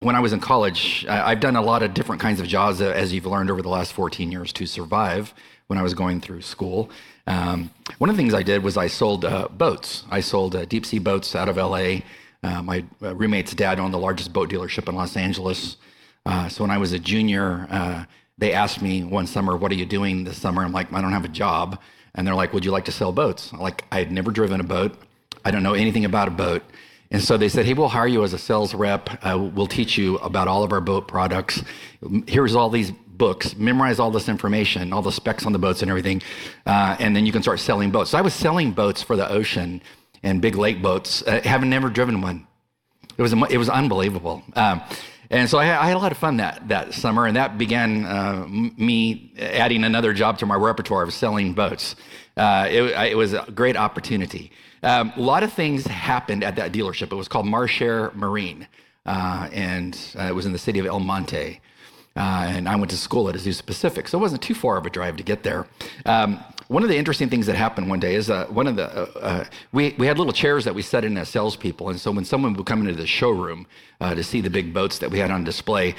when I was in college, I've done a lot of different kinds of jobs, uh, as you've learned over the last 14 years, to survive when I was going through school. Um, one of the things I did was I sold uh, boats. I sold uh, deep sea boats out of LA. Uh, my uh, roommate's dad owned the largest boat dealership in Los Angeles. Uh, so when I was a junior, they asked me one summer, "What are you doing this summer?" I'm like, "I don't have a job." And they're like, "Would you like to sell boats?" I'm like, I had never driven a boat. I don't know anything about a boat. And so they said, "Hey, we'll hire you as a sales rep. Uh, we'll teach you about all of our boat products. Here's all these books. Memorize all this information, all the specs on the boats and everything, uh, and then you can start selling boats." So I was selling boats for the ocean and big lake boats, uh, having never driven one. It was it was unbelievable. Um, and so I, I, had a lot of fun that, that summer, and that began uh, me adding another job to my repertoire of selling boats. Uh, it, it, was a great opportunity. Um, a lot of things happened at that dealership. It was called Marshair Marine, uh, and uh, it was in the city of El Monte. Uh, and I went to school at Azusa Pacific, so it wasn't too far of a drive to get there. Um, one of the interesting things that happened one day is uh, one of the uh, uh, we we had little chairs that we set in as salespeople, and so when someone would come into the showroom to see the big boats that we had on display,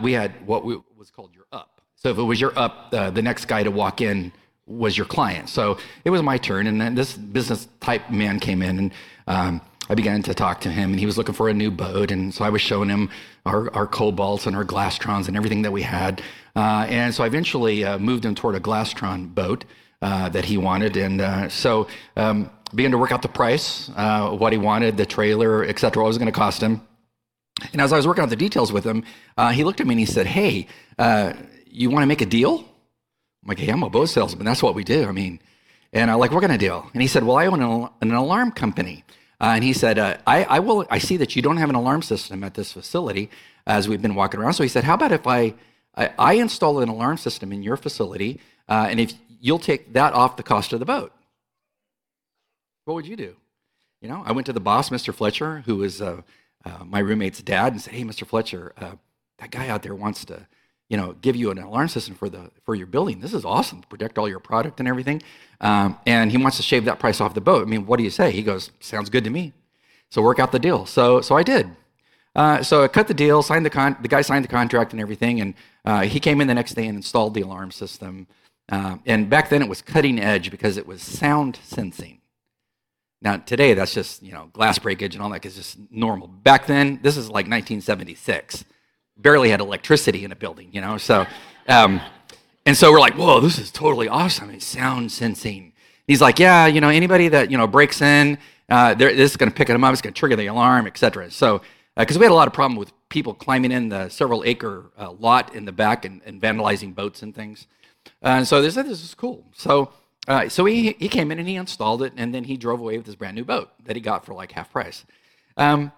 we had what we, was called your up. So if it was your up, the next guy to walk in was your client. So it was my turn, and then this business type man came in and. Um, I began to talk to him, and he was looking for a new boat. And so I was showing him our, our Cobalts and our Glastrons and everything that we had. Uh, and so I eventually uh, moved him toward a Glastron boat uh, that he wanted. And uh, so um, began to work out the price, uh, what he wanted, the trailer, et cetera, what was going to cost him. And as I was working out the details with him, uh, he looked at me and he said, Hey, you want to make a deal? I'm like, Hey, I'm a boat salesman. That's what we do. I mean, and I'm like, we're going to deal? And he said, Well, I own an, an alarm company. Uh, and he said, uh, I, I, will. I see that you don't have an alarm system at this facility as we've been walking around. So he said, How about if I, I, I install an alarm system in your facility, uh, and if you'll take that off the cost of the boat? What would you do? You know, I went to the boss, Mr. Fletcher, who was uh, uh, my roommate's dad, and said, Hey, Mr. Fletcher, uh, that guy out there wants to you know, give you an alarm system for the for your building. This is awesome protect all your product and everything. Um, and he wants to shave that price off the boat. I mean, what do you say? He goes, sounds good to me. So work out the deal. So so I did. Uh, so I cut the deal, signed the con. The guy signed the contract and everything, and uh, he came in the next day and installed the alarm system. Uh, and back then it was cutting edge because it was sound sensing. Now today that's just you know glass breakage and all that is just normal. Back then this is like 1976 barely had electricity in a building, you know. So, um, and so we're like, whoa, this is totally awesome. It's sound sensing. He's like, yeah, you know, anybody that you know breaks in, uh, this is going to pick them up. It's going to trigger the alarm, etc. So, because uh, we had a lot of problem with people climbing in the several acre uh, lot in the back and, and, vandalizing boats and things. And so they said this is cool. So. Uh, so he, he came in and he installed it, and then he drove away with his brand new boat that he got for like half price. Um,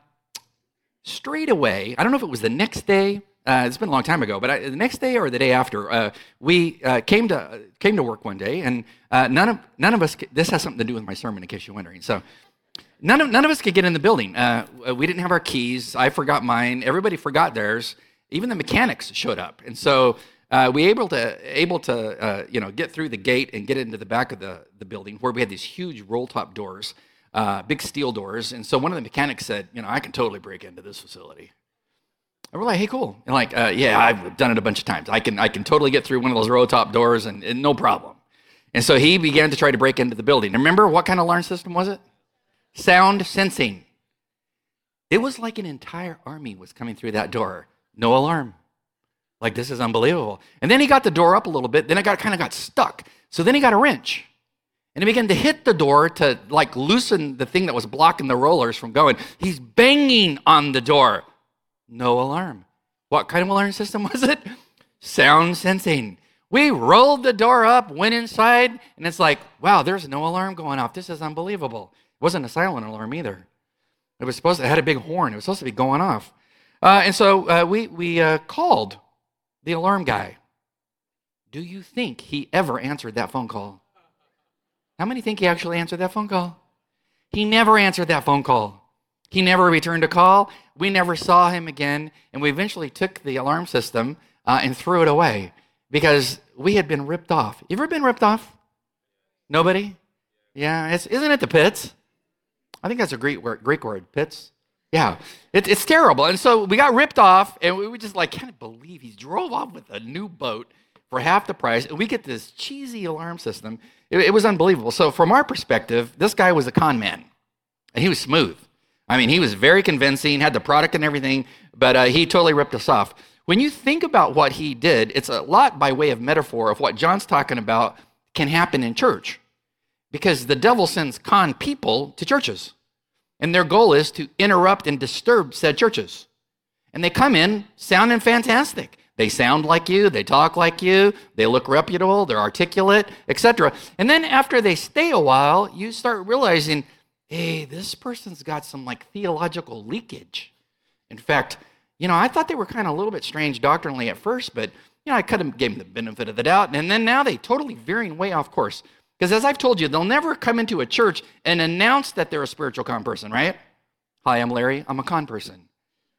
straight away, I don't know if it was the next day, uh, it's been a long time ago, but I, the next day or the day after, uh, we uh, came to came to work one day, and uh, none of none of us. This has something to do with my sermon, in case you're wondering. So, none of none of us could get in the building. Uh, we didn't have our keys. I forgot mine. Everybody forgot theirs. Even the mechanics showed up, and so uh, we able to able to you know get through the gate and get into the back of the the building where we had these huge roll top doors uh, big steel doors. And so one of the mechanics said, you know, I can totally break into this facility. And we're like, hey, cool. And like, uh, yeah, I've done it a bunch of times. I can, I can totally get through one of those row top doors and, and no problem. And so he began to try to break into the building. Remember what kind of alarm system was it? Sound sensing. It was like an entire army was coming through that door. No alarm. Like this is unbelievable. And then he got the door up a little bit. Then it got kind of got stuck. So then he got a wrench. And he began to hit the door to like loosen the thing that was blocking the rollers from going. He's banging on the door. No alarm. What kind of alarm system was it? Sound sensing. We rolled the door up, went inside, and it's like, wow, there's no alarm going off. This is unbelievable. It wasn't a silent alarm either. It was supposed to, it had a big horn. It was supposed to be going off. Uh, and so uh, we, we uh, called the alarm guy. Do you think he ever answered that phone call? How many think he actually answered that phone call? He never answered that phone call. He never returned a call. We never saw him again. And we eventually took the alarm system uh, and threw it away because we had been ripped off. You ever been ripped off? Nobody? Yeah, isn't it the pits? I think that's a Greek word, Greek word, pits. Yeah, it, it's terrible. And so we got ripped off, and we were just like, can't believe he drove off with a new boat for half the price, and we get this cheesy alarm system. It, it was unbelievable. So, from our perspective, this guy was a con man, and he was smooth. I mean, he was very convincing, had the product and everything, but uh, he totally ripped us off. When you think about what he did, it's a lot by way of metaphor of what John's talking about can happen in church. Because the devil sends con people to churches. And their goal is to interrupt and disturb said churches. And they come in sounding fantastic. They sound like you, they talk like you, they look reputable, they're articulate, etc. And then after they stay a while, you start realizing, hey, this person's got some like theological leakage. In fact, you know, I thought they were kind of a little bit strange doctrinally at first, but you know, I kind of gave them the benefit of the doubt, and then now they totally veering way off course. Because as I've told you, they'll never come into a church and announce that they're a spiritual con person, right? Hi, I'm Larry. I'm a con person.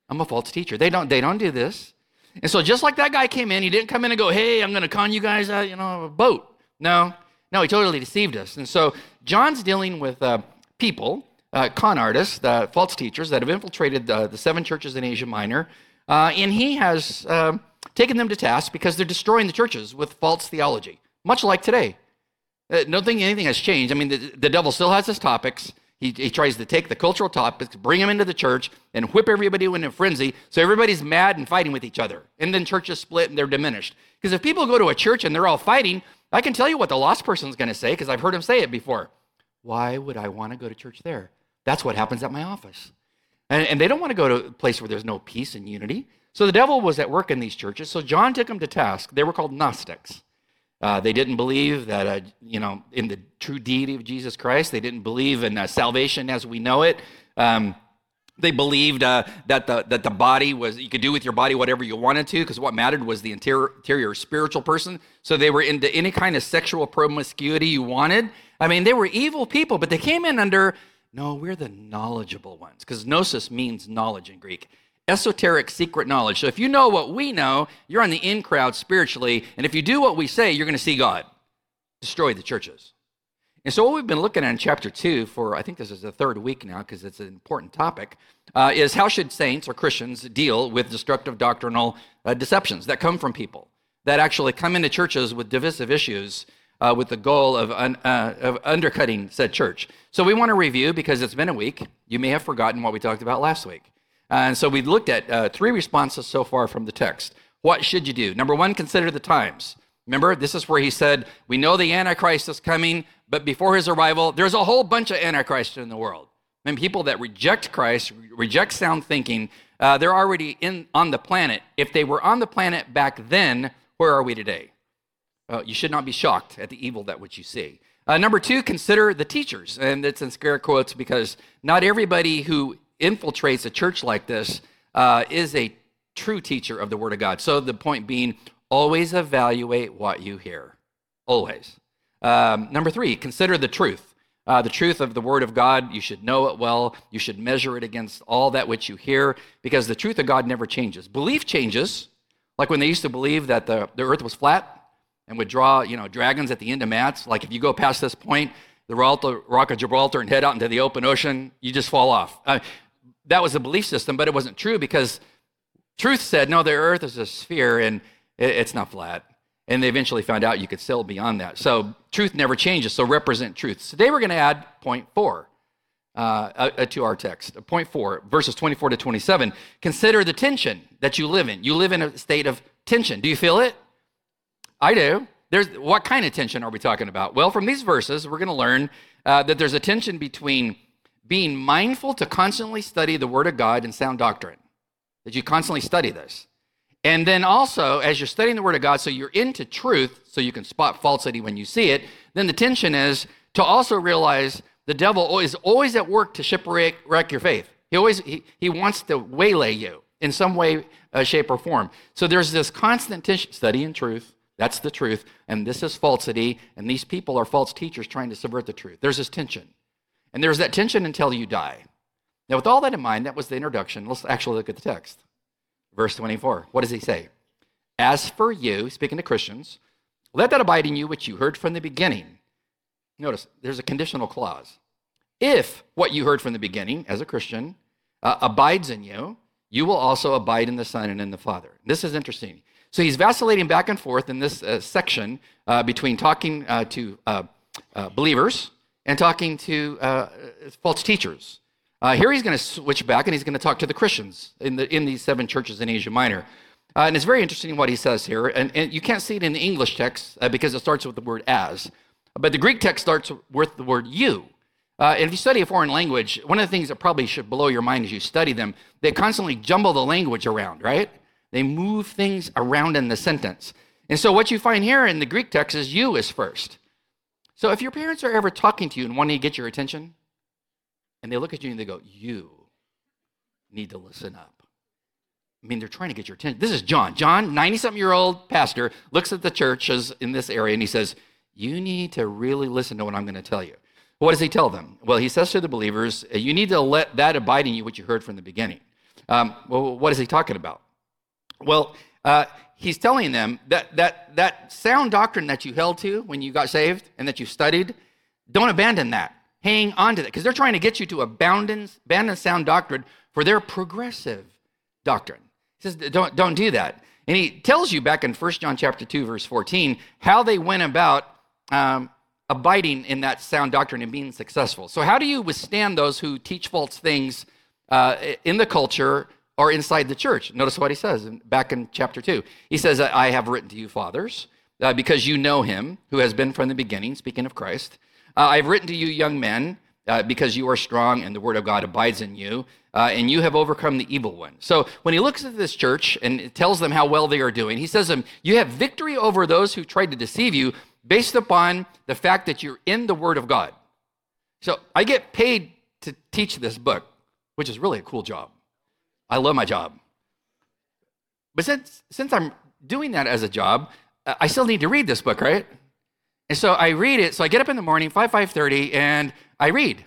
I'm a false teacher. They don't. They don't do this. And so just like that guy came in, he didn't come in and go, "Hey, I'm going to con you guys, uh, you know, a boat." No, no, he totally deceived us. And so John's dealing with uh, people, uh, con artists, uh, false teachers that have infiltrated uh, the seven churches in Asia Minor, uh, and he has um, taken them to task because they're destroying the churches with false theology, much like today. Uh, nothing, anything has changed. I mean, the, the devil still has his topics. He, he tries to take the cultural topics, bring them into the church, and whip everybody into a frenzy so everybody's mad and fighting with each other. And then churches split and they're diminished. Because if people go to a church and they're all fighting, I can tell you what the lost person's going to say because I've heard him say it before. Why would I want to go to church there? That's what happens at my office. And, and they don't want to go to a place where there's no peace and unity. So the devil was at work in these churches. So John took them to task. They were called Gnostics. Uh, they didn't believe that, uh, you know, in the true deity of Jesus Christ. They didn't believe in uh, salvation as we know it. Um, they believed uh, that the that the body was you could do with your body whatever you wanted to because what mattered was the interior, interior spiritual person. So they were into any kind of sexual promiscuity you wanted. I mean, they were evil people, but they came in under no, we're the knowledgeable ones because gnosis means knowledge in Greek esoteric secret knowledge. So if you know what we know, you're on the in crowd spiritually. And if you do what we say, you're going to see God destroy the churches. And so what we've been looking at in chapter two for, I think this is the third week now because it's an important topic, uh, is how should saints or Christians deal with destructive doctrinal uh, deceptions that come from people that actually come into churches with divisive issues uh, with the goal of, un, uh, of undercutting said church. So we want to review because it's been a week. You may have forgotten what we talked about last week. And so we looked at uh, three responses so far from the text. What should you do? Number one, consider the times. Remember, this is where he said, We know the Antichrist is coming, but before his arrival, there's a whole bunch of Antichrists in the world. And people that reject Christ, reject sound thinking, uh, they're already in, on the planet. If they were on the planet back then, where are we today? Uh, you should not be shocked at the evil that which you see. Uh, number two, consider the teachers. And it's in scare quotes because not everybody who infiltrates a church like this uh, is a true teacher of the Word of God. So the point being, always evaluate what you hear. Always. Um, number three, consider the truth. Uh, the truth of the Word of God, you should know it well. You should measure it against all that which you hear, because the truth of God never changes. Belief changes, like when they used to believe that the, the earth was flat and would draw, you know, dragons at the end of mats. Like if you go past this point, the Rock of Gibraltar, and head out into the open ocean, you just fall off. Uh, that was a belief system, but it wasn't true because truth said, no, the earth is a sphere and it's not flat. And they eventually found out you could sail beyond that. So truth never changes, so represent truth. Today we're going to add point four uh, uh, to our text. Point four, verses 24 to 27. Consider the tension that you live in. You live in a state of tension. Do you feel it? I do. There's, what kind of tension are we talking about? Well, from these verses, we're going to learn uh, that there's a tension between being mindful to constantly study the Word of God and sound doctrine, that you constantly study this. And then also, as you're studying the Word of God, so you're into truth, so you can spot falsity when you see it, then the tension is to also realize the devil is always at work to shipwreck your faith. He always he, he wants to waylay you in some way, uh, shape, or form. So there's this constant tension, studying truth. That's the truth, and this is falsity, and these people are false teachers trying to subvert the truth. There's this tension. And there's that tension until you die. Now, with all that in mind, that was the introduction. Let's actually look at the text. Verse 24. What does he say? As for you, speaking to Christians, let that abide in you which you heard from the beginning. Notice there's a conditional clause. If what you heard from the beginning as a Christian uh, abides in you, you will also abide in the Son and in the Father. This is interesting. So he's vacillating back and forth in this uh, section uh, between talking uh, to uh, uh, believers and talking to uh, uh, false teachers. Uh, here he's going to switch back and he's going to talk to the Christians in, the, in these seven churches in Asia Minor. and it's very interesting what he says here. And, and you can't see it in the English text because it starts with the word as. But the Greek text starts with the word you. Uh, and if you study a foreign language, one of the things that probably should blow your mind as you study them, they constantly jumble the language around, right? They move things around in the sentence. And so what you find here in the Greek text is you is first. So if your parents are ever talking to you and wanting to get your attention, and they look at you and they go, You need to listen up. I mean, they're trying to get your attention. This is John. John, 90 something year old pastor, looks at the churches in this area and he says, You need to really listen to what I'm going to tell you. What does he tell them? Well, he says to the believers, You need to let that abide in you, what you heard from the beginning. Um, well, what is he talking about? Well, uh, he's telling them that, that that sound doctrine that you held to when you got saved and that you studied, don't abandon that. Hang on to that because they're trying to get you to abandon, abandon sound doctrine for their progressive doctrine. He says, don't, don't do that. And he tells you back in 1 John chapter 2, verse 14, how they went about um, abiding in that sound doctrine and being successful. So, how do you withstand those who teach false things uh, in the culture or inside the church? Notice what he says back in chapter 2. He says, I have written to you, fathers, uh, because you know him who has been from the beginning, speaking of Christ. Uh, I've written to you, young men, uh, because you are strong and the word of God abides in you, uh, and you have overcome the evil one. So when he looks at this church and tells them how well they are doing, he says to them, You have victory over those who tried to deceive you based upon the fact that you're in the Word of God. So I get paid to teach this book, which is really a cool job. I love my job. But since, since I'm doing that as a job, uh, I still need to read this book, right? And so I read it. So I get up in the morning, 5, 5.30, and I read.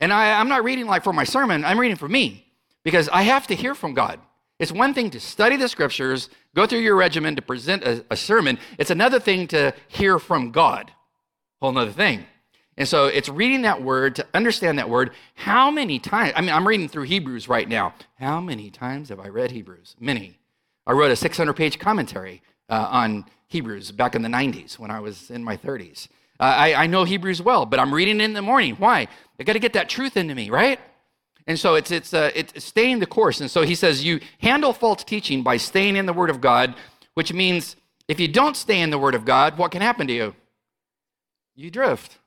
And I, I'm not reading like for my sermon, I'm reading for me because I have to hear from God. It's one thing to study the scriptures, go through your regimen to present a, a sermon. It's another thing to hear from God. Whole another thing. And so it's reading that word to understand that word. How many times? I mean, I'm reading through Hebrews right now. How many times have I read Hebrews? Many. I wrote a 600 page commentary uh, on Hebrews back in the 90s when I was in my 30s. Uh, I, I know Hebrews well, but I'm reading it in the morning. Why? I got to get that truth into me, right? And so it's, it's, uh, it's staying the course. And so he says, you handle false teaching by staying in the Word of God, which means if you don't stay in the Word of God, what can happen to you? You drift.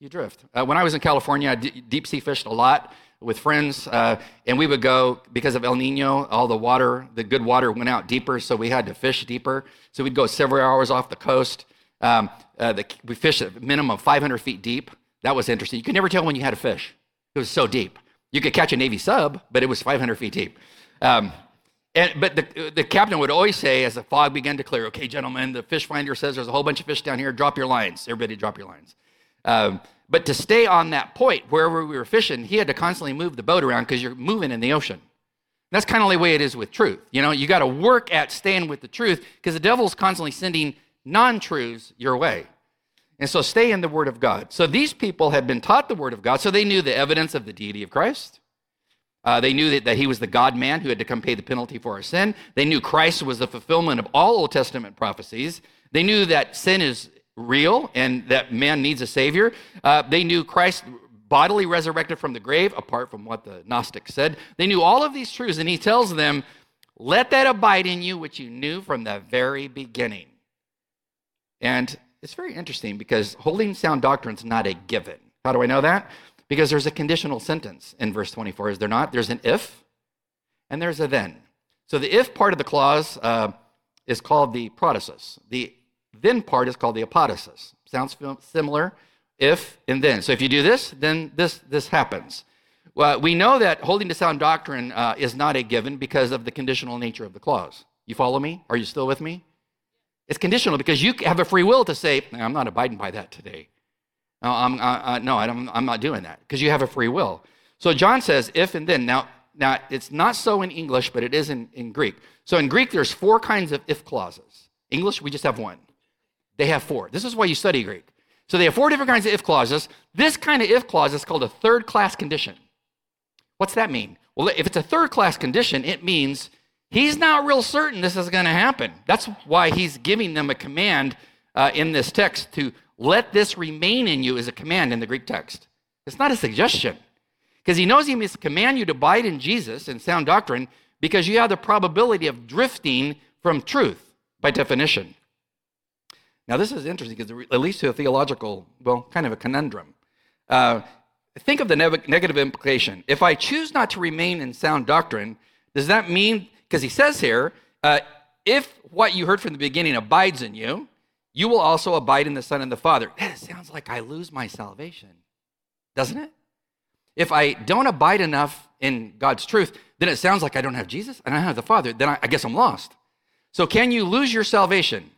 You drift. Uh, when I was in California, I d- deep sea fished a lot with friends, uh, and we would go because of El Nino. All the water, the good water, went out deeper, so we had to fish deeper. So we'd go several hours off the coast. Um, uh, the, we fished a minimum of 500 feet deep. That was interesting. You could never tell when you had a fish. It was so deep. You could catch a Navy sub, but it was 500 feet deep. Um, and, but the, the captain would always say, as the fog began to clear, okay, gentlemen, the fish finder says there's a whole bunch of fish down here. Drop your lines. Everybody drop your lines. Um, but to stay on that point, wherever we were fishing, he had to constantly move the boat around because you're moving in the ocean. That's kind of the way it is with truth. You know, you got to work at staying with the truth because the devil's constantly sending non truths your way. And so stay in the Word of God. So these people had been taught the Word of God, so they knew the evidence of the deity of Christ. Uh, they knew that, that he was the God man who had to come pay the penalty for our sin. They knew Christ was the fulfillment of all Old Testament prophecies. They knew that sin is real and that man needs a Savior. Uh, they knew Christ bodily resurrected from the grave, apart from what the Gnostics said. They knew all of these truths, and he tells them, Let that abide in you, which you knew from the very beginning. And it's very interesting because holding sound doctrine is not a given. How do I know that? Because there's a conditional sentence in verse 24, is there not? There's an if and there's a then. So the if part of the clause uh, is called the protasis. The then part is called the apodosis. Sounds similar? If and then. So if you do this, then this, this happens. Well, we know that holding to sound doctrine uh, is not a given because of the conditional nature of the clause. You follow me? Are you still with me? It's conditional because you have a free will to say, I'm not abiding by that today. No, I'm, uh, uh, no I'm, I'm not doing that because you have a free will. So John says, if and then. Now, now, it's not so in English, but it is in, in Greek. So in Greek, there's four kinds of if clauses. English, we just have one. They have four. This is why you study Greek. So they have four different kinds of if clauses. This kind of if clause is called a third class condition. What's that mean? Well, if it's a third class condition, it means he's not real certain this is going to happen. That's why he's giving them a command uh, in this text to let this remain in you is a command in the Greek text. It's not a suggestion. Because he knows he must command you to abide in Jesus and sound doctrine because you have the probability of drifting from truth by definition. Now, this is interesting because it leads to a theological, well, kind of a conundrum. Uh, think of the ne- negative implication. If I choose not to remain in sound doctrine, does that mean, because he says here, uh, if what you heard from the beginning abides in you, you will also abide in the Son and the Father. That sounds like I lose my salvation, doesn't it? If I don't abide enough in God's truth, then it sounds like I don't have Jesus and I don't have the Father. Then I, I guess I'm lost. So, can you lose your salvation?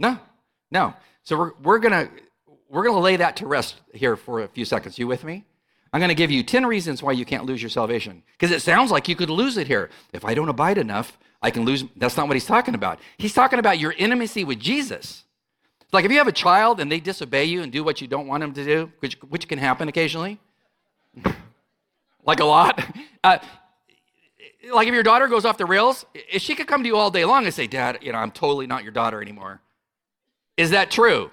No, no. So we're, we're gonna we're gonna lay that to rest here for a few seconds. You with me? I'm gonna give you 10 reasons why you can't lose your salvation. Because it sounds like you could lose it here. If I don't abide enough, I can lose. That's not what he's talking about. He's talking about your intimacy with Jesus. Like if you have a child and they disobey you and do what you don't want them to do, which, which can happen occasionally, like a lot. Uh, like if your daughter goes off the rails, she could come to you all day long and say, Dad, you know, I'm totally not your daughter anymore. Is that true?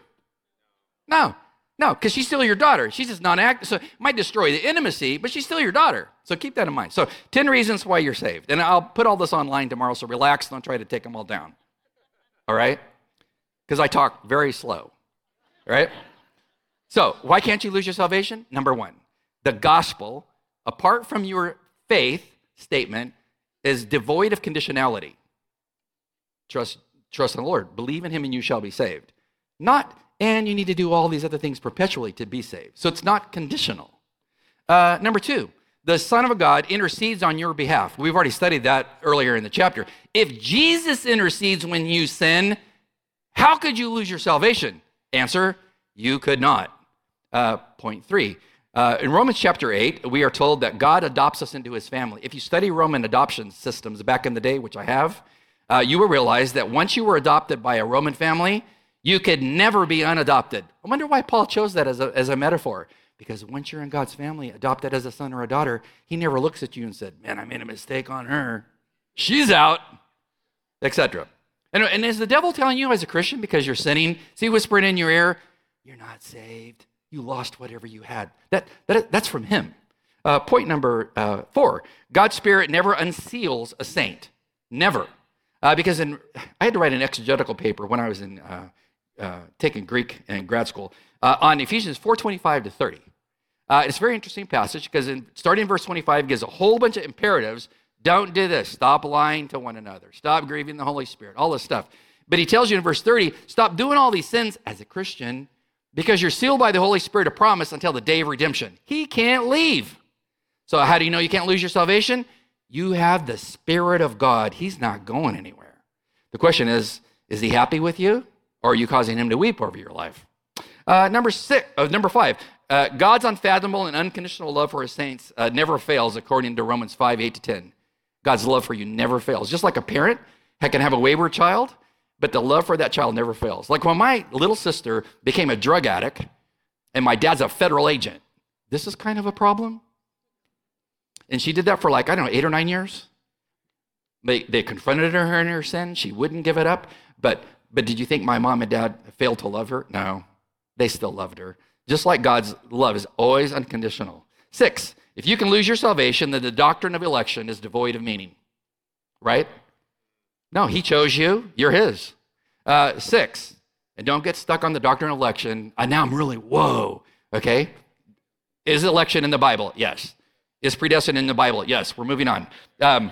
No, no, because she's still your daughter. She's just not active. So it might destroy the intimacy, but she's still your daughter. So keep that in mind. So 10 reasons why you're saved. And I'll put all this online tomorrow, so relax. Don't try to take them all down. All right? Because I talk very slow. All right? So why can't you lose your salvation? Number one, the gospel, apart from your faith statement, is devoid of conditionality. Trust, trust in the Lord. Believe in him and you shall be saved. Not, and you need to do all these other things perpetually to be saved. So it's not conditional. Uh, number two, the Son of God intercedes on your behalf. We've already studied that earlier in the chapter. If Jesus intercedes when you sin, how could you lose your salvation? Answer, you could not. Uh, point three. Uh, in Romans chapter 8, we are told that God adopts us into his family. If you study Roman adoption systems back in the day, which I have, uh, you will realize that once you were adopted by a Roman family, you could never be unadopted. I wonder why Paul chose that as a, as a metaphor. Because once you're in God's family, adopted as a son or a daughter, he never looks at you and said, Man, I made a mistake on her. She's out, etc. And, and is the devil telling you as a Christian because you're sinning? See, whispering in your ear, You're not saved. You lost whatever you had. That, that, that's from him. Uh, point number uh, four God's Spirit never unseals a saint. Never. Uh, because in, I had to write an exegetical paper when I was in uh, uh, taking Greek in grad school uh, on Ephesians 4:25 to 30. Uh, it's a very interesting passage because in, starting in verse 25 gives a whole bunch of imperatives. Don't do this. Stop lying to one another. Stop grieving the Holy Spirit. All this stuff. But he tells you in verse 30, stop doing all these sins as a Christian because you're sealed by the Holy Spirit of promise until the day of redemption. He can't leave. So how do you know you can't lose your salvation? You have the Spirit of God. He's not going anywhere. The question is, is he happy with you? Or are you causing him to weep over your life? Uh, number six, uh, number five, uh, God's unfathomable and unconditional love for his saints uh, never fails, according to Romans 5, 8 to 10. God's love for you never fails. Just like a parent can have a wayward child, but the love for that child never fails. Like when my little sister became a drug addict and my dad's a federal agent, this is kind of a problem. And she did that for like, I don't know, eight or nine years. They, they confronted her in her sin. She wouldn't give it up. But, but did you think my mom and dad failed to love her? No, they still loved her. Just like God's love is always unconditional. Six, if you can lose your salvation, then the doctrine of election is devoid of meaning. Right? No, he chose you, you're his. Uh, six, and don't get stuck on the doctrine of election. Uh, now I'm really, whoa, okay? Is election in the Bible? Yes. Is predestined in the Bible? Yes. We're moving on. Um,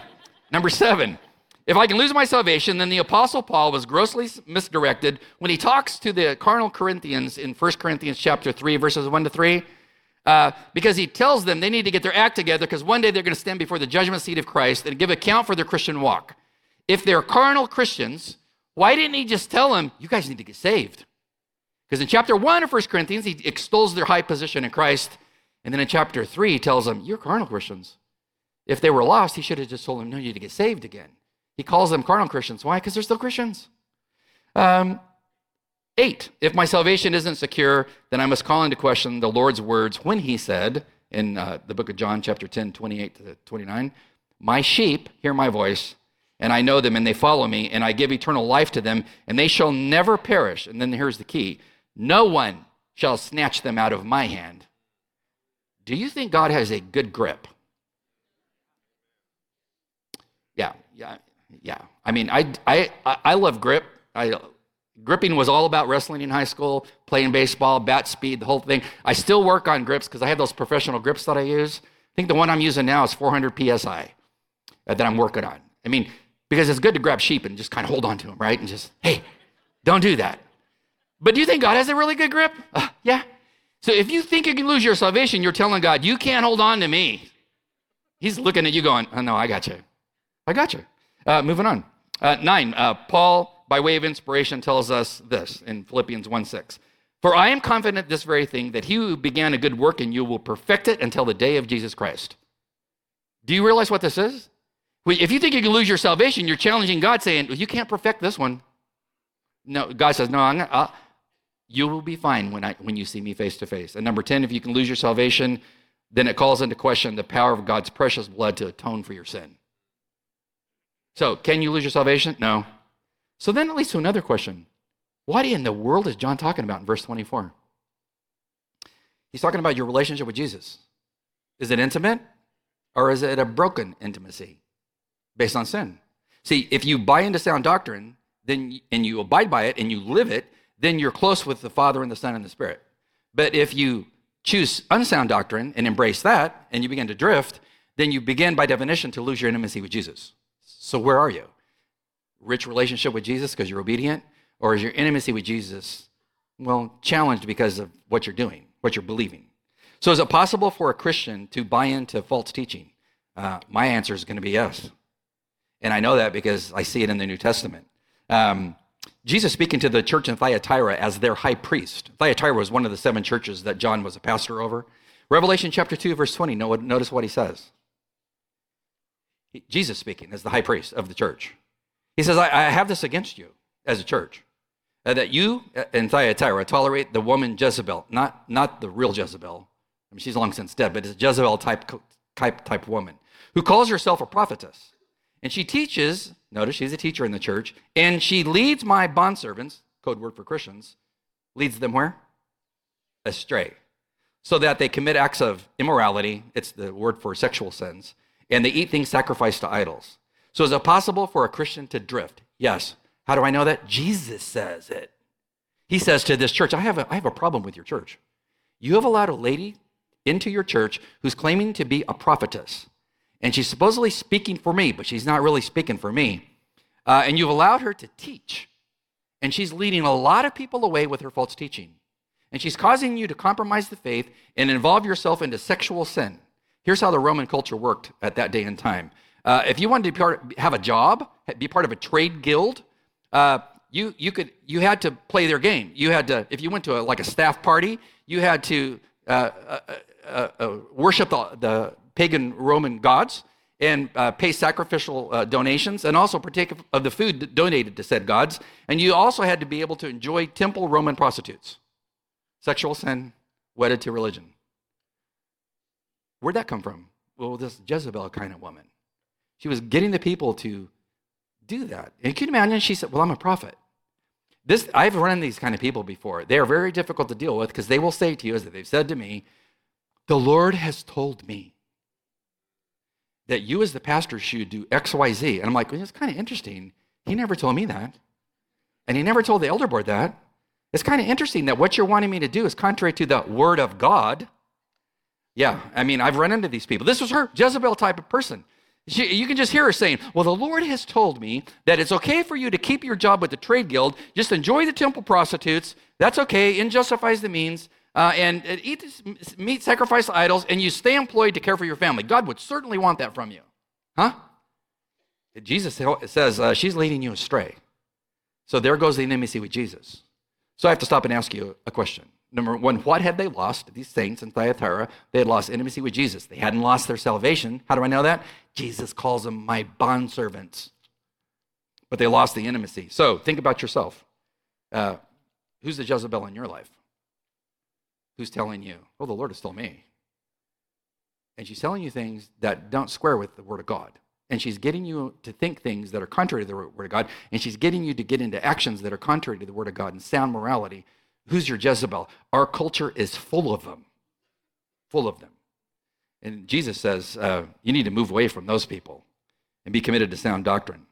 number seven, if I can lose my salvation, then the Apostle Paul was grossly misdirected when he talks to the carnal Corinthians in 1 Corinthians chapter 3, verses 1 to 3. Uh, because he tells them they need to get their act together because one day they're going to stand before the judgment seat of Christ and give account for their Christian walk. If they're carnal Christians, why didn't he just tell them, you guys need to get saved? Because in chapter 1 of 1 Corinthians, he extols their high position in Christ. And then in chapter 3, he tells them, you're carnal Christians. If they were lost, he should have just told them, no, you need to get saved again. He calls them carnal Christians. Why? Because they're still Christians. Um, eight, if my salvation isn't secure, then I must call into question the Lord's words when he said in uh, the book of John, chapter 10, 28 to 29. My sheep hear my voice, and I know them, and they follow me, and I give eternal life to them, and they shall never perish. And then here's the key no one shall snatch them out of my hand. Do you think God has a good grip? Yeah, yeah, yeah. I mean, I, I, I love grip. I, gripping was all about wrestling in high school, playing baseball, bat speed, the whole thing. I still work on grips because I have those professional grips that I use. I think the one I'm using now is 400 psi uh, that I'm working on. I mean, because it's good to grab sheep and just kind of hold on to them, right? And just, hey, don't do that. But do you think God has a really good grip? Uh, yeah. So if you think you can lose your salvation, you're telling God, you can't hold on to me. He's looking at you going, oh, no, I got you. I got you. Uh, moving on. Uh, nine, uh, Paul, by way of inspiration, tells us this in Philippians 1 6. For I am confident this very thing, that he who began a good work in you will perfect it until the day of Jesus Christ. Do you realize what this is? If you think you can lose your salvation, you're challenging God, saying, You can't perfect this one. No, God says, No, I'm not, uh, you will be fine when, I, when you see me face to face. And number 10, if you can lose your salvation, then it calls into question the power of God's precious blood to atone for your sin. So, can you lose your salvation? No. So then it leads to another question. What in the world is John talking about in verse 24? He's talking about your relationship with Jesus. Is it intimate or is it a broken intimacy based on sin? See, if you buy into sound doctrine, then and you abide by it and you live it, then you're close with the Father and the Son and the Spirit. But if you choose unsound doctrine and embrace that and you begin to drift, then you begin by definition to lose your intimacy with Jesus. So where are you? Rich relationship with Jesus because you're obedient? Or is your intimacy with Jesus, well, challenged because of what you're doing, what you're believing? So is it possible for a Christian to buy into false teaching? Uh, my answer is going to be yes. And I know that because I see it in the New Testament. Um, Jesus speaking to the church in Thyatira as their high priest. Thyatira was one of the seven churches that John was a pastor over. Revelation chapter 2, verse 20, notice what he says. Jesus speaking as the high priest of the church. He says, I, I have this against you as a church, uh, that you uh, in Thyatira tolerate the woman Jezebel, not, not the real Jezebel. I mean, she's long since dead, but it's a Jezebel type, type, type woman who calls herself a prophetess. And she teaches, notice she's a teacher in the church, and she leads my bondservants, code word for Christians, leads them where? Astray. So that they commit acts of immorality, it's the word for sexual sins, and they eat things sacrificed to idols. So is it possible for a Christian to drift? Yes. How do I know that? Jesus says it. He says to this church, I have a, I have a problem with your church. You have allowed a lady into your church who's claiming to be a prophetess, and she's supposedly speaking for me, but she's not really speaking for me. Uh, and you've allowed her to teach, and she's leading a lot of people away with her false teaching. And she's causing you to compromise the faith and involve yourself into sexual sin. Here's how the Roman culture worked at that day and time. Uh, if you wanted to part, have a job, be part of a trade guild, uh, you, you, could, you had to play their game. You had to, if you went to a, like a staff party, you had to uh, uh, uh, uh worship the, the, pagan Roman gods and uh, pay sacrificial uh, donations and also partake of, of the food donated to said gods. And you also had to be able to enjoy temple Roman prostitutes. Sexual sin wedded to religion. Where'd that come from? Well, this Jezebel kind of woman. She was getting the people to do that. And can you imagine? She said, Well, I'm a prophet. This, I've run these kind of people before. They are very difficult to deal with because they will say to you, as they've said to me, The Lord has told me that you, as the pastor, should do X, Y, Z. And I'm like, well, It's kind of interesting. He never told me that. And he never told the elder board that. It's kind of interesting that what you're wanting me to do is contrary to the word of God. Yeah, I mean, I've run into these people. This was her, Jezebel type of person. She, you can just hear her saying, Well, the Lord has told me that it's okay for you to keep your job with the trade guild, just enjoy the temple prostitutes. That's okay. In justifies the means. Uh, and, and eat meat, sacrifice idols, and you stay employed to care for your family. God would certainly want that from you. Huh? Jesus says uh, she's leading you astray. So there goes the intimacy with Jesus. So I have to stop and ask you a question. Number one, what had they lost? These saints in Thyatira, they had lost intimacy with Jesus. They hadn't lost their salvation. How do I know that? Jesus calls them my bondservants. But they lost the intimacy. So think about yourself. Uh, who's the Jezebel in your life? Who's telling you? Oh, the Lord has told me. and she's telling you things that don't square with the Word of God. And she's getting you to think things that are contrary to the Word of God. And she's getting you to get into actions that are contrary to the Word of God and sound morality. Who's your Jezebel? Our culture is full of them. Full of them. And Jesus says, uh, you need to move away from those people and be committed to sound doctrine.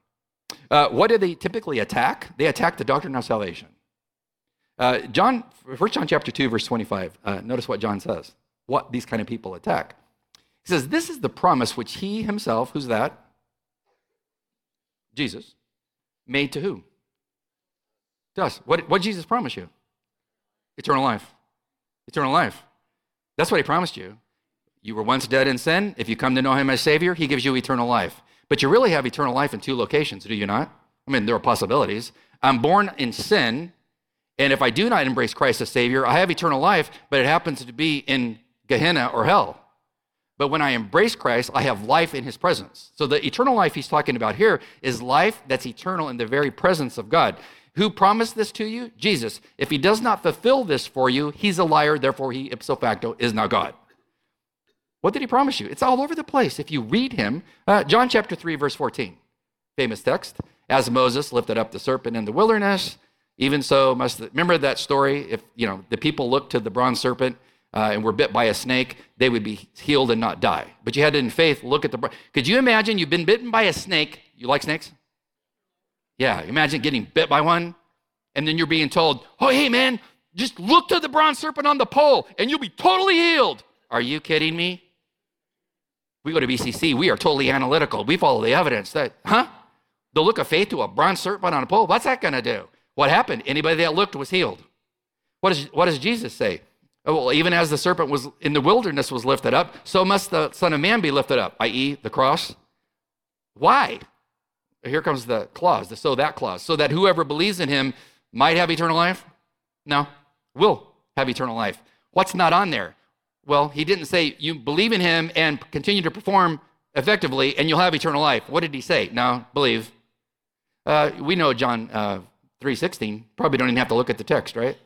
Uh, what do they typically attack? They attack the doctrine of salvation. Uh, John, 1 John chapter 2, verse 25. Uh, notice what John says. What these kind of people attack. He says, This is the promise which he himself, who's that? Jesus, made to who? To us. What, what did Jesus promise you? Eternal life. Eternal life. That's what he promised you. You were once dead in sin. If you come to know him as Savior, he gives you eternal life. But you really have eternal life in two locations, do you not? I mean, there are possibilities. I'm born in sin, and if I do not embrace Christ as Savior, I have eternal life, but it happens to be in Gehenna or hell. But when I embrace Christ, I have life in his presence. So the eternal life he's talking about here is life that's eternal in the very presence of God. Who promised this to you? Jesus. If he does not fulfill this for you, he's a liar, therefore he ipso facto is not God. What did he promise you? It's all over the place. If you read him, uh, John chapter 3, verse 14, famous text. As Moses lifted up the serpent in the wilderness, even so must, remember that story? If, you know, the people looked to the bronze serpent uh, and were bit by a snake, they would be healed and not die. But you had to, in faith, look at the. Could you imagine you've been bitten by a snake? You like snakes? Yeah, imagine getting bit by one, and then you're being told, oh, hey, man, just look to the bronze serpent on the pole and you'll be totally healed. Are you kidding me? We go to BCC, we are totally analytical. We follow the evidence that, huh? The look of faith to a bronze serpent on a pole, what's that going to do? What happened? Anybody that looked was healed. What, is, what does Jesus say? Oh, well, even as the serpent was in the wilderness was lifted up, so must the Son of Man be lifted up, i.e., the cross. Why? Here comes the clause, the so that clause, so that whoever believes in him might have eternal life? No, will have eternal life. What's not on there? Well, he didn't say you believe in him and continue to perform effectively and you'll have eternal life. What did he say? No, believe. Uh, we know John uh, 3.16. Probably don't even have to look at the text, right?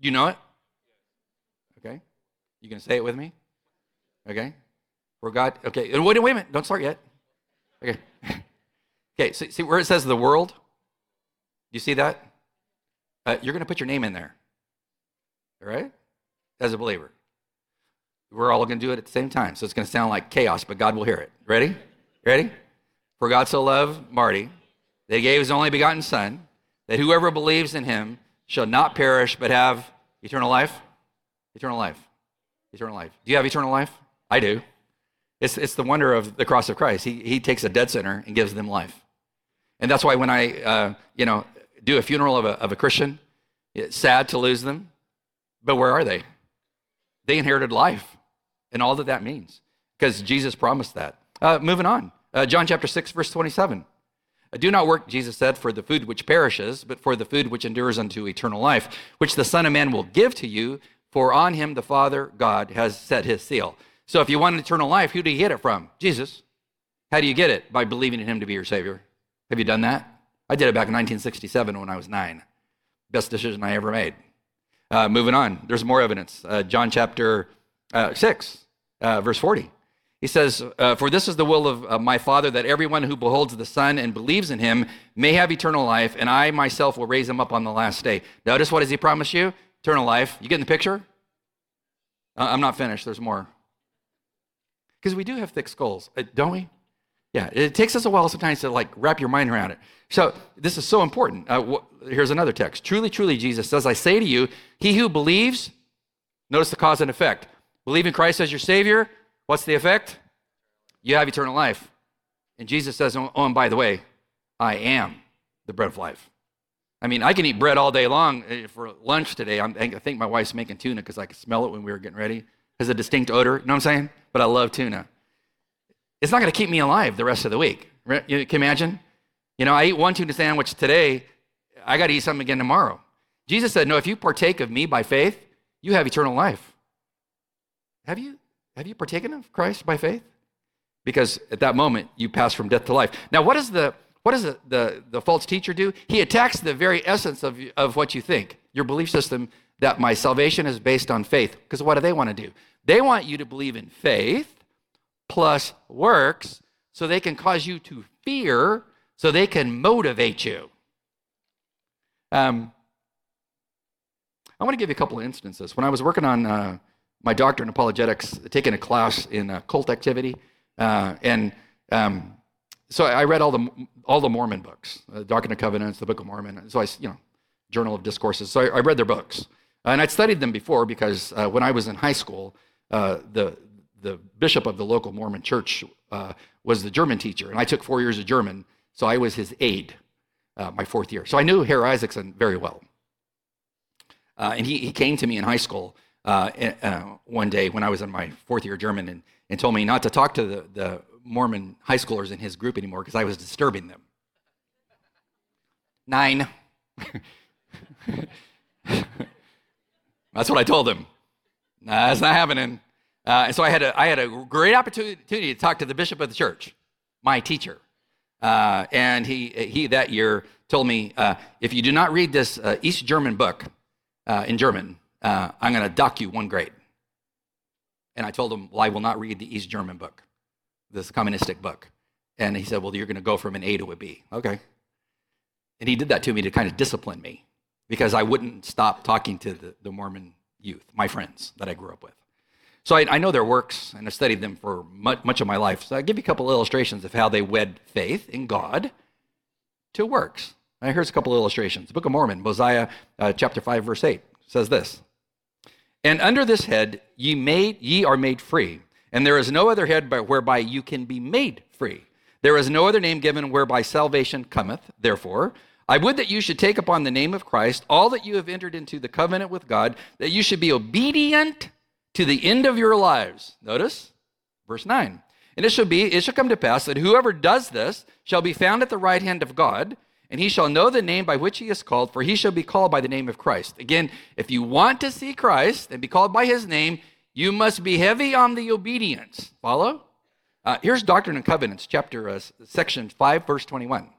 You know it? Okay. You going to say it with me? Okay. For God, okay. Wait, wait a minute. Don't start yet. Okay. okay. See, see where it says the world? You see that? Uh, you're going to put your name in there. All right? As a believer. We're all going to do it at the same time. So it's going to sound like chaos, but God will hear it. Ready? Ready? For God so loved Marty he gave his only begotten Son, that whoever believes in him shall not perish but have eternal life. Eternal life. Eternal life. Do you have eternal life? I do. It's, it's the wonder of the cross of Christ. He, he takes a dead sinner and gives them life. And that's why when I, uh, you know, do a funeral of a, of a Christian, it's sad to lose them, but where are they? They inherited life and all that that means because Jesus promised that. Uh, moving on. Uh, John chapter 6, verse 27. Do not work, Jesus said, for the food which perishes, but for the food which endures unto eternal life, which the Son of Man will give to you, for on him the Father God has set his seal. So if you want eternal life, who do you get it from? Jesus. How do you get it? By believing in him to be your Savior. Have you done that? I did it back in 1967 when I was nine. Best decision I ever made. Uh, moving on, there's more evidence. Uh, John chapter uh, 6, uh, verse 40. He says, uh, For this is the will of uh, my Father, that everyone who beholds the Son and believes in him may have eternal life, and I myself will raise him up on the last day. Notice what does he promise you? Eternal life. You getting the picture? Uh, I'm not finished. There's more. Because we do have thick skulls, uh, don't we? Yeah, it takes us a while sometimes to like wrap your mind around it. So this is so important. Uh, wh- here's another text. Truly, truly, Jesus says, I say to you, he who believes, notice the cause and effect. Believe in Christ as your Savior, What's the effect? You have eternal life. And Jesus says, oh, and by the way, I am the bread of life. I mean, I can eat bread all day long. Eh, for lunch today, I'm, i think my wife's making tuna because I could smell it when we were getting ready. It has a distinct odor, you know what I'm saying? But I love tuna. It's not going to keep me alive the rest of the week. You can imagine? You know, I eat one tuna sandwich today. I got to eat something again tomorrow. Jesus said, No, if you partake of me by faith, you have eternal life. Have you? Have you partaken of Christ by faith? Because at that moment, you pass from death to life. Now, what does the, what does the, the, the false teacher do? He attacks the very essence of, of what you think, your belief system that my salvation is based on faith. Because what do they want to do? They want you to believe in faith plus works so they can cause you to fear, so they can motivate you. Um, I want to give you a couple of instances. When I was working on uh, my doctor in apologetics, taking a class in uh, cult activity, uh, and um, so I read all the all the Mormon books, the uh, Doctrine and Covenants, the Book of Mormon. So I, you know, Journal of Discourses. So I, I read their books, and I'd studied them before because uh, when I was in high school, uh, the the bishop of the local Mormon church was the German teacher, and I took four years of German, so I was his aide my fourth year. So I knew Herr Isaacson very well. Uh, and he, he came to me in high school uh, uh, one day when I was in my fourth year German and, and told me not to talk to the, the Mormon high schoolers in his group anymore because I was disturbing them. Nine. That's what I told him. Nah, that's not happening. Uh, and so I had, a, I had a great opportunity to talk to the bishop of the church, my teacher. Uh, and he, he that year told me uh, if you do not read this uh, East German book, uh, in German, uh, I'm going to dock you one grade. And I told him, well, I will not read the East German book, this communistic book. And he said, well, you're going to go from an A to a B. Okay. And he did that to me to kind of discipline me because I wouldn't stop talking to the, the Mormon youth, my friends that I grew up with. So I, I know their works and I've studied them for much, much of my life. So I'll give you a couple illustrations of how they wed faith in God to works. Now, here's a couple of illustrations. The Book of Mormon, Mosiah uh, chapter 5, verse 8 says this And under this head ye, made, ye are made free, and there is no other head by, whereby you can be made free. There is no other name given whereby salvation cometh. Therefore, I would that you should take upon the name of Christ all that you have entered into the covenant with God, that you should be obedient to the end of your lives. Notice verse 9. And it shall be, it shall come to pass that whoever does this shall be found at the right hand of God and he shall know the name by which he is called, for he shall be called by the name of Christ. Again, if you want to see Christ and be called by his name, you must be heavy on the obedience. Follow? Uh, here's Doctrine and Covenants, chapter, uh, section 5, verse 21.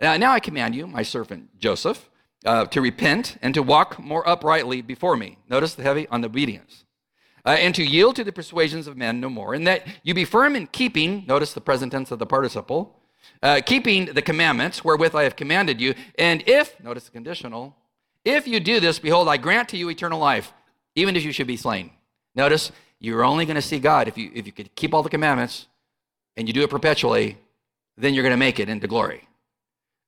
Uh, now I command you, my servant Joseph, uh, to repent and to walk more uprightly before me. Notice the heavy on the obedience. Uh, and to yield to the persuasions of men no more, and that you be firm in keeping, notice the present tense of the participle, uh, keeping the commandments wherewith I have commanded you. And if, notice the conditional, if you do this, behold, I grant to you eternal life, even if you should be slain. Notice, you're only going to see God if you, if you could keep all the commandments and you do it perpetually, then you're going to make it into glory.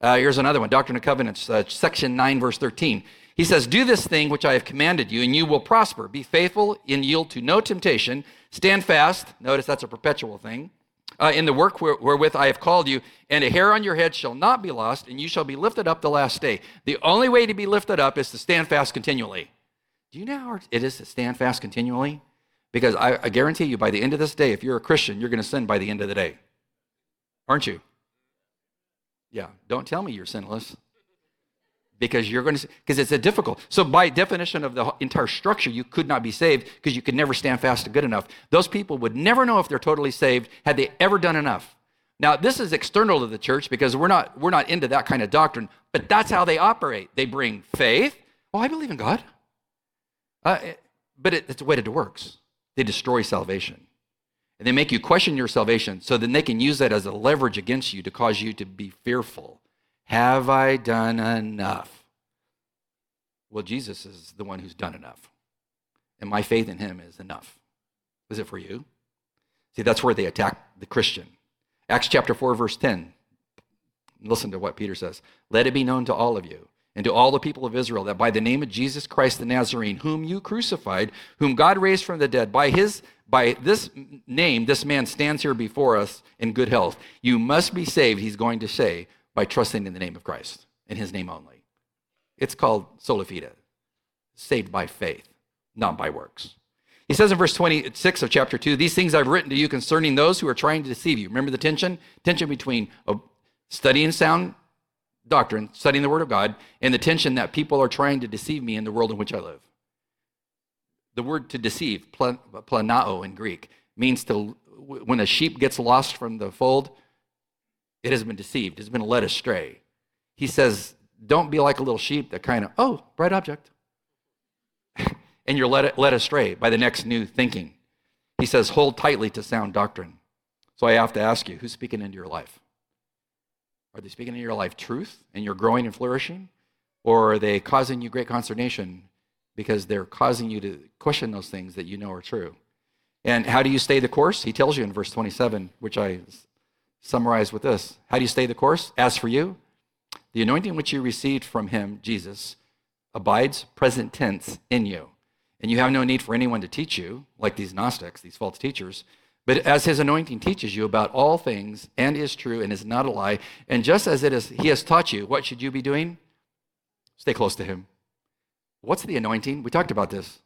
Uh, here's another one Doctrine and Covenants, uh, section 9, verse 13. He says, Do this thing which I have commanded you, and you will prosper. Be faithful and yield to no temptation. Stand fast. Notice that's a perpetual thing uh, in the work wherewith I have called you, and a hair on your head shall not be lost, and you shall be lifted up the last day. The only way to be lifted up is to stand fast continually. Do you know how it is to stand fast continually? Because I, I guarantee you, by the end of this day, if you're a Christian, you're going to sin by the end of the day. Aren't you? Yeah, don't tell me you're sinless because you're going to because it's a difficult so by definition of the entire structure you could not be saved because you could never stand fast to good enough. Those people would never know if they're totally saved had they ever done enough. Now this is external to the church because we're not we're not into that kind of doctrine but that's how they operate. They bring faith. Oh i believe in god. Uh, but it, it's that it works. They destroy salvation. And they make you question your salvation so then they can use that as a leverage against you to cause you to be fearful have I done enough? Well, Jesus is the one who's done enough. And my faith in him is enough. Is it for you? See, that's where they attack the Christian. Acts chapter 4, verse 10. Listen to what Peter says. Let it be known to all of you and to all the people of Israel that by the name of Jesus Christ the Nazarene, whom you crucified, whom God raised from the dead, by his by this name, this man stands here before us in good health. You must be saved, he's going to say, by trusting in the name of Christ, in his name only. It's called sola fide, saved by faith, not by works. He says in verse 26 of chapter 2, These things I've written to you concerning those who are trying to deceive you. Remember the tension? Tension between studying sound doctrine, studying the Word of God, and the tension that people are trying to deceive me in the world in which I live. The word to deceive, planao in Greek, means to, when a sheep gets lost from the fold, it has been deceived, it's been led astray. He says, don't be like a little sheep that kind of, oh, bright object. and you're led, led astray by the next new thinking. He says, hold tightly to sound doctrine. So I have to ask you, who's speaking into your life? Are they speaking into your life truth and you're growing and flourishing? Or are they causing you great consternation because they're causing you to question those things that you know are true? And how do you stay the course? He tells you in verse 27, which I summarize with this How do you stay the course? As for you, the anointing which you received from him, Jesus, abides present tense in you. And you have no need for anyone to teach you, like these Gnostics, these false teachers. But as his anointing teaches you about all things and is true and is not a lie, and just as it is he has taught you, what should you be doing? Stay close to him. What's the anointing? We talked about this.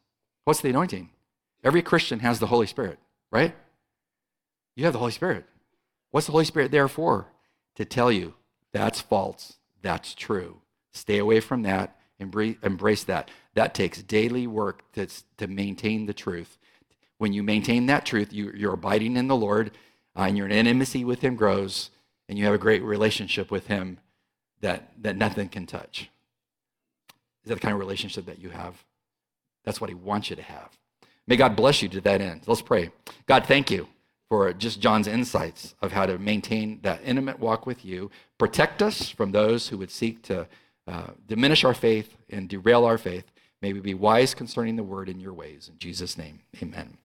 What's the anointing? Every Christian has the Holy Spirit, right? You have the Holy Spirit. What's the Holy Spirit there for? To tell you that's false, that's true. Stay away from that, embrace that. That takes daily work to, to maintain the truth. When you maintain that truth, you, you're abiding in the Lord, uh, and your intimacy with Him grows, and you have a great relationship with Him that, that nothing can touch. Is that the kind of relationship that you have? That's what He wants you to have. May God bless you to that end. Let's pray. God, thank you for just John's insights of how to maintain that intimate walk with you. Protect us from those who would seek to uh, diminish our faith and derail our faith. May we be wise concerning the word in your ways. In Jesus' name, amen.